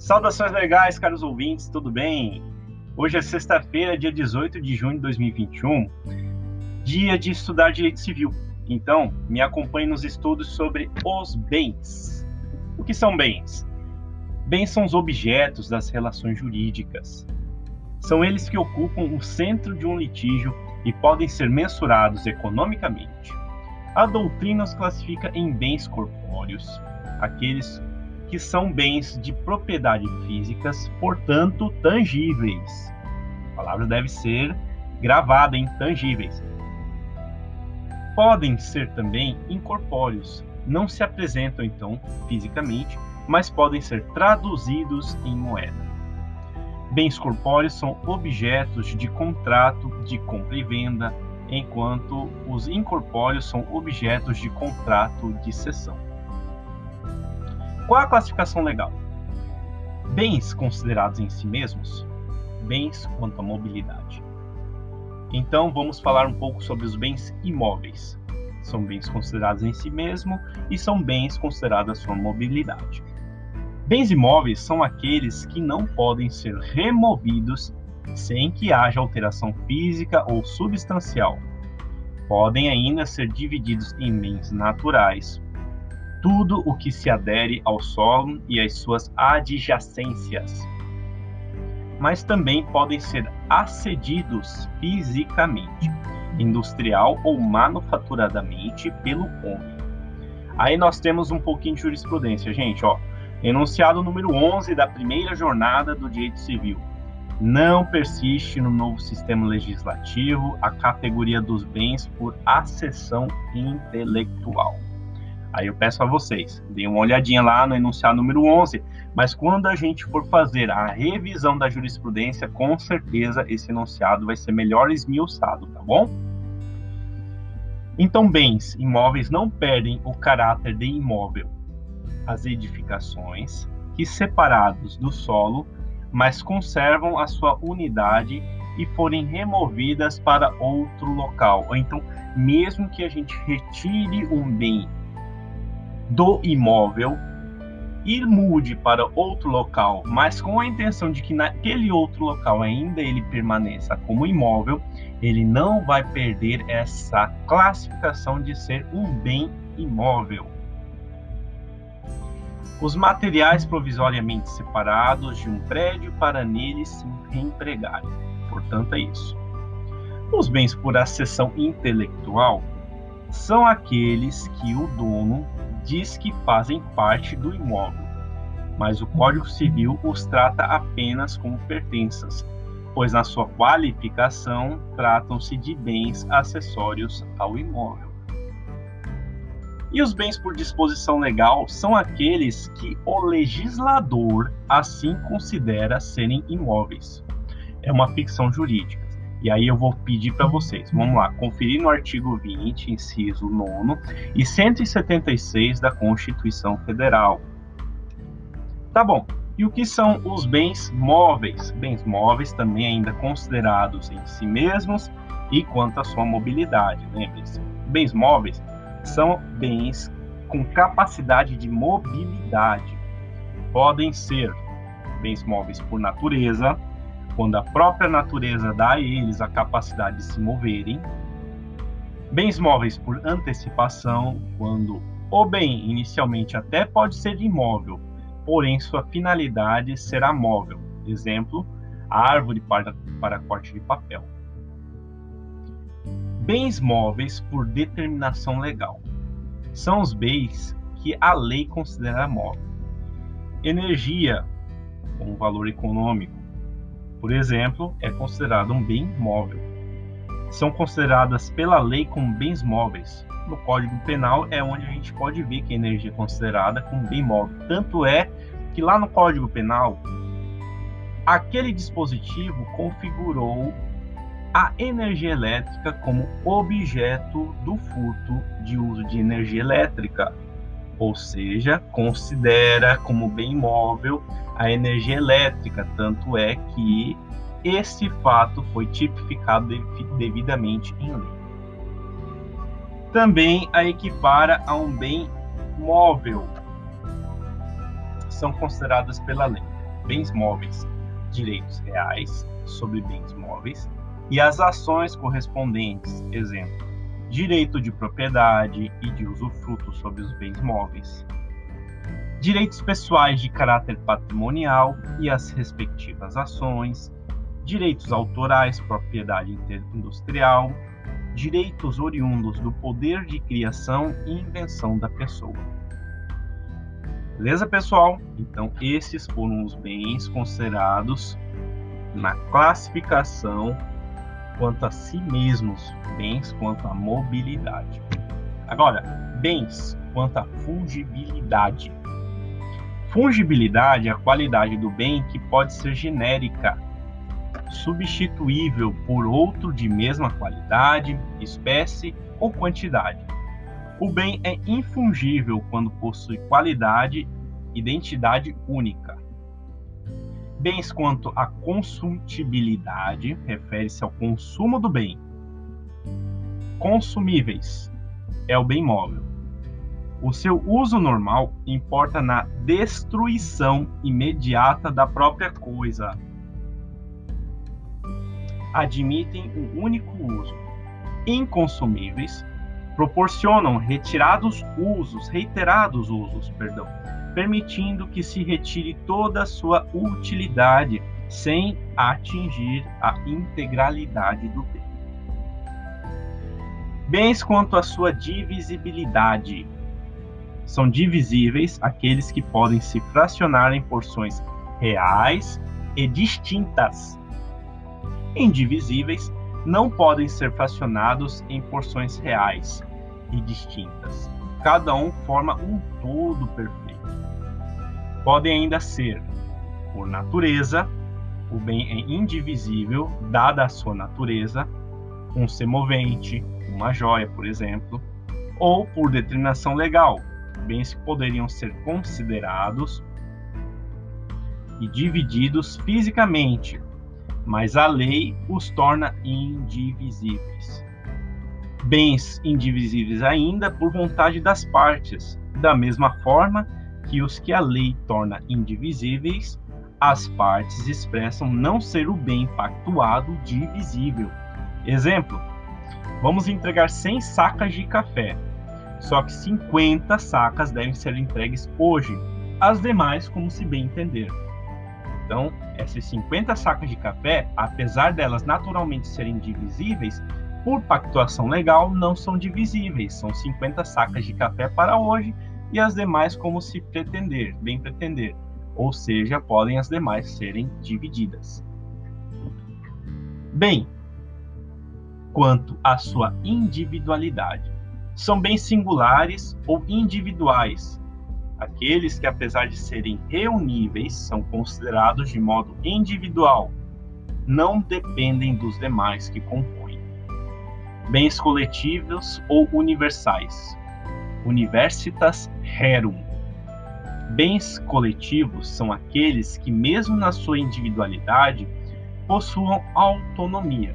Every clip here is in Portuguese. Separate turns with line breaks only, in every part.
Saudações legais, caros ouvintes, tudo bem? Hoje é sexta-feira, dia 18 de junho de 2021, dia de estudar direito civil. Então, me acompanhe nos estudos sobre os bens. O que são bens? Bens são os objetos das relações jurídicas. São eles que ocupam o centro de um litígio e podem ser mensurados economicamente. A doutrina os classifica em bens corpóreos, aqueles que são bens de propriedade físicas, portanto tangíveis. A palavra deve ser gravada em tangíveis. Podem ser também incorpóreos, não se apresentam então fisicamente, mas podem ser traduzidos em moeda. Bens corpóreos são objetos de contrato de compra e venda, enquanto os incorpóreos são objetos de contrato de cessão. Qual a classificação legal? Bens considerados em si mesmos, bens quanto à mobilidade. Então vamos falar um pouco sobre os bens imóveis. São bens considerados em si mesmo e são bens considerados a sua mobilidade. Bens imóveis são aqueles que não podem ser removidos sem que haja alteração física ou substancial. Podem ainda ser divididos em bens naturais, tudo o que se adere ao solo e às suas adjacências. Mas também podem ser acedidos fisicamente, industrial ou manufaturadamente pelo homem. Aí nós temos um pouquinho de jurisprudência, gente, ó. Enunciado número 11 da primeira jornada do direito civil. Não persiste no novo sistema legislativo a categoria dos bens por acessão intelectual. Aí eu peço a vocês, deem uma olhadinha lá no enunciado número 11, mas quando a gente for fazer a revisão da jurisprudência, com certeza esse enunciado vai ser melhor esmiuçado, tá bom? Então, bens imóveis não perdem o caráter de imóvel. As edificações, que separados do solo, mas conservam a sua unidade e forem removidas para outro local. Então, mesmo que a gente retire um bem do imóvel e mude para outro local, mas com a intenção de que naquele outro local ainda ele permaneça como imóvel, ele não vai perder essa classificação de ser um bem imóvel. Os materiais provisoriamente separados de um prédio para nele se reempregarem. Portanto, é isso. Os bens por acessão intelectual são aqueles que o dono diz que fazem parte do imóvel, mas o Código Civil os trata apenas como pertenças, pois na sua qualificação tratam-se de bens acessórios ao imóvel. E os bens por disposição legal são aqueles que o legislador assim considera serem imóveis. É uma ficção jurídica. E aí eu vou pedir para vocês, vamos lá, conferir no artigo 20, inciso 9 e 176 da Constituição Federal. Tá bom. E o que são os bens móveis? Bens móveis também ainda considerados em si mesmos e quanto à sua mobilidade, lembre-se. Bens móveis são bens com capacidade de mobilidade. Podem ser bens móveis por natureza, quando a própria natureza dá a eles a capacidade de se moverem. Bens móveis por antecipação, quando o bem inicialmente até pode ser imóvel, porém sua finalidade será móvel. Exemplo, a árvore para, para corte de papel. Bens móveis por determinação legal são os bens que a lei considera móvel. Energia, com valor econômico, por exemplo, é considerado um bem móvel. São consideradas pela lei como bens móveis. No Código Penal é onde a gente pode ver que a energia é considerada como bem móvel. Tanto é que lá no Código Penal, aquele dispositivo configurou a energia elétrica como objeto do furto de uso de energia elétrica, ou seja, considera como bem móvel a energia elétrica, tanto é que esse fato foi tipificado devidamente em lei. Também a equipara a um bem móvel, são consideradas pela lei. bens móveis, direitos reais sobre bens móveis e as ações correspondentes, exemplo, direito de propriedade e de usufruto sobre os bens móveis, direitos pessoais de caráter patrimonial e as respectivas ações, direitos autorais, propriedade industrial, direitos oriundos do poder de criação e invenção da pessoa. Beleza, pessoal? Então, esses foram os bens considerados na classificação quanto a si mesmos, bens quanto à mobilidade. Agora, bens quanto à fungibilidade. Fungibilidade é a qualidade do bem que pode ser genérica, substituível por outro de mesma qualidade, espécie ou quantidade. O bem é infungível quando possui qualidade, identidade única. Bens quanto à consumibilidade refere-se ao consumo do bem. Consumíveis é o bem móvel. O seu uso normal importa na destruição imediata da própria coisa. Admitem um único uso. Inconsumíveis proporcionam retirados usos, reiterados usos, perdão, permitindo que se retire toda a sua utilidade sem atingir a integralidade do bem. Bens quanto à sua divisibilidade. São divisíveis aqueles que podem se fracionar em porções reais e distintas. Indivisíveis não podem ser fracionados em porções reais e distintas. Cada um forma um todo perfeito podem ainda ser, por natureza, o bem é indivisível, dada a sua natureza, um semovente, uma joia, por exemplo, ou por determinação legal, bens que poderiam ser considerados e divididos fisicamente, mas a lei os torna indivisíveis. Bens indivisíveis ainda por vontade das partes, da mesma forma que os que a lei torna indivisíveis, as partes expressam não ser o bem pactuado divisível. Exemplo: vamos entregar 100 sacas de café, só que 50 sacas devem ser entregues hoje, as demais como se bem entender. Então, essas 50 sacas de café, apesar delas naturalmente serem divisíveis, por pactuação legal não são divisíveis, são 50 sacas de café para hoje e as demais como se pretender, bem pretender, ou seja, podem as demais serem divididas. Bem, quanto à sua individualidade, são bem singulares ou individuais, aqueles que, apesar de serem reuníveis, são considerados de modo individual, não dependem dos demais que compõem. Bens coletivos ou universais, Universitas Rerum. Bens coletivos são aqueles que, mesmo na sua individualidade, possuam autonomia.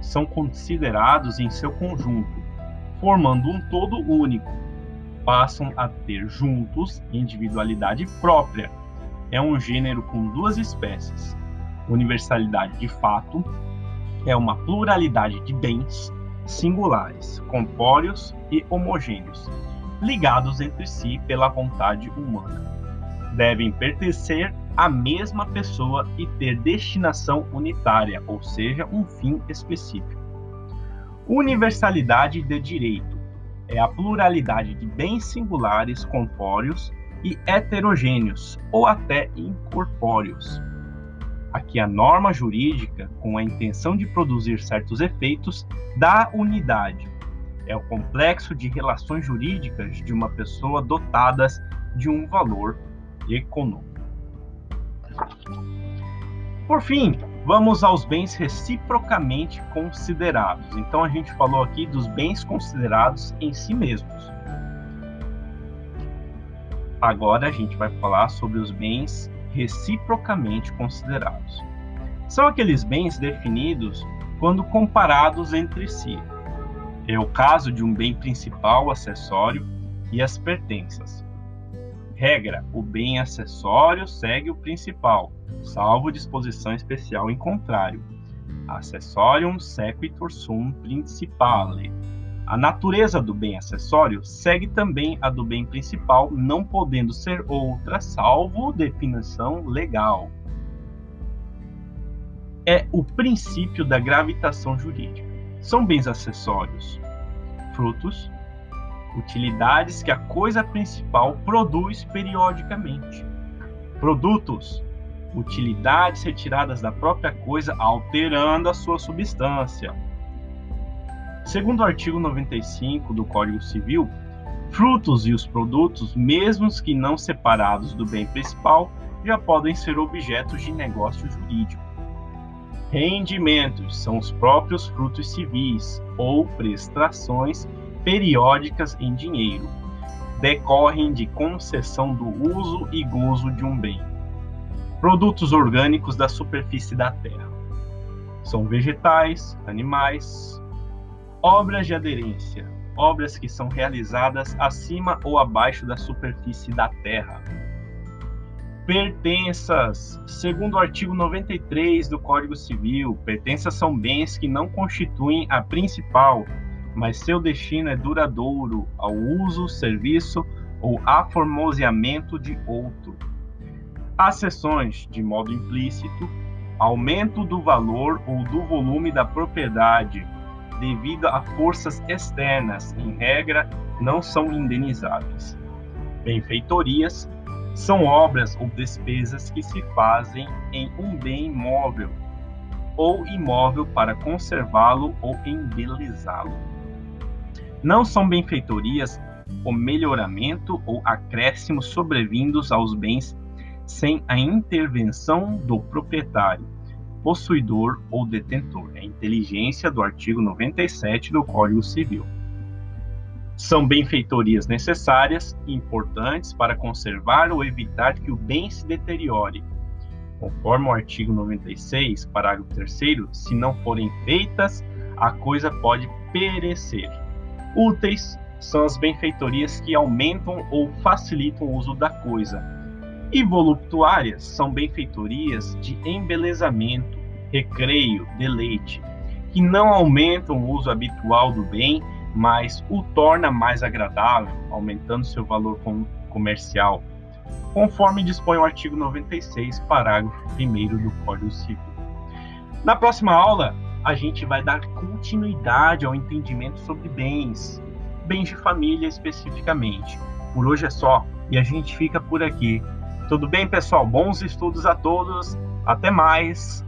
São considerados em seu conjunto, formando um todo único. Passam a ter juntos individualidade própria. É um gênero com duas espécies. Universalidade de fato é uma pluralidade de bens singulares, compóreos e homogêneos, ligados entre si pela vontade humana. Devem pertencer à mesma pessoa e ter destinação unitária, ou seja, um fim específico. Universalidade de direito é a pluralidade de bens singulares compóreos e heterogêneos, ou até incorpóreos. Aqui a norma jurídica, com a intenção de produzir certos efeitos, dá unidade, é o complexo de relações jurídicas de uma pessoa dotadas de um valor econômico. Por fim, vamos aos bens reciprocamente considerados. Então a gente falou aqui dos bens considerados em si mesmos. Agora a gente vai falar sobre os bens reciprocamente considerados. São aqueles bens definidos quando comparados entre si, é o caso de um bem principal, acessório e as pertenças. Regra: o bem acessório segue o principal, salvo disposição especial em contrário. Accessorium sequitur sum principale. A natureza do bem acessório segue também a do bem principal, não podendo ser outra, salvo definição legal. É o princípio da gravitação jurídica. São bens acessórios, frutos, utilidades que a coisa principal produz periodicamente. Produtos, utilidades retiradas da própria coisa alterando a sua substância. Segundo o artigo 95 do Código Civil, frutos e os produtos, mesmo que não separados do bem principal, já podem ser objetos de negócio jurídico. Rendimentos são os próprios frutos civis ou prestações periódicas em dinheiro. Decorrem de concessão do uso e gozo de um bem. Produtos orgânicos da superfície da terra. São vegetais, animais, obras de aderência, obras que são realizadas acima ou abaixo da superfície da terra. Pertenças. Segundo o artigo 93 do Código Civil, pertenças são bens que não constituem a principal mas seu destino é duradouro ao uso, serviço ou aformoseamento de outro. Acessões, de modo implícito, aumento do valor ou do volume da propriedade devido a forças externas, em regra, não são indenizáveis. Benfeitorias são obras ou despesas que se fazem em um bem móvel ou imóvel para conservá-lo ou embelezá-lo não são benfeitorias o melhoramento ou acréscimo sobrevindos aos bens sem a intervenção do proprietário, possuidor ou detentor. É a inteligência do artigo 97 do Código Civil. São benfeitorias necessárias e importantes para conservar ou evitar que o bem se deteriore. Conforme o artigo 96, parágrafo 3, se não forem feitas, a coisa pode perecer. Úteis são as benfeitorias que aumentam ou facilitam o uso da coisa. E voluptuárias são benfeitorias de embelezamento, recreio, deleite, que não aumentam o uso habitual do bem, mas o torna mais agradável, aumentando seu valor comercial, conforme dispõe o artigo 96, parágrafo 1 do Código Civil. Na próxima aula, a gente vai dar continuidade ao entendimento sobre bens, bens de família especificamente. Por hoje é só e a gente fica por aqui. Tudo bem, pessoal? Bons estudos a todos. Até mais.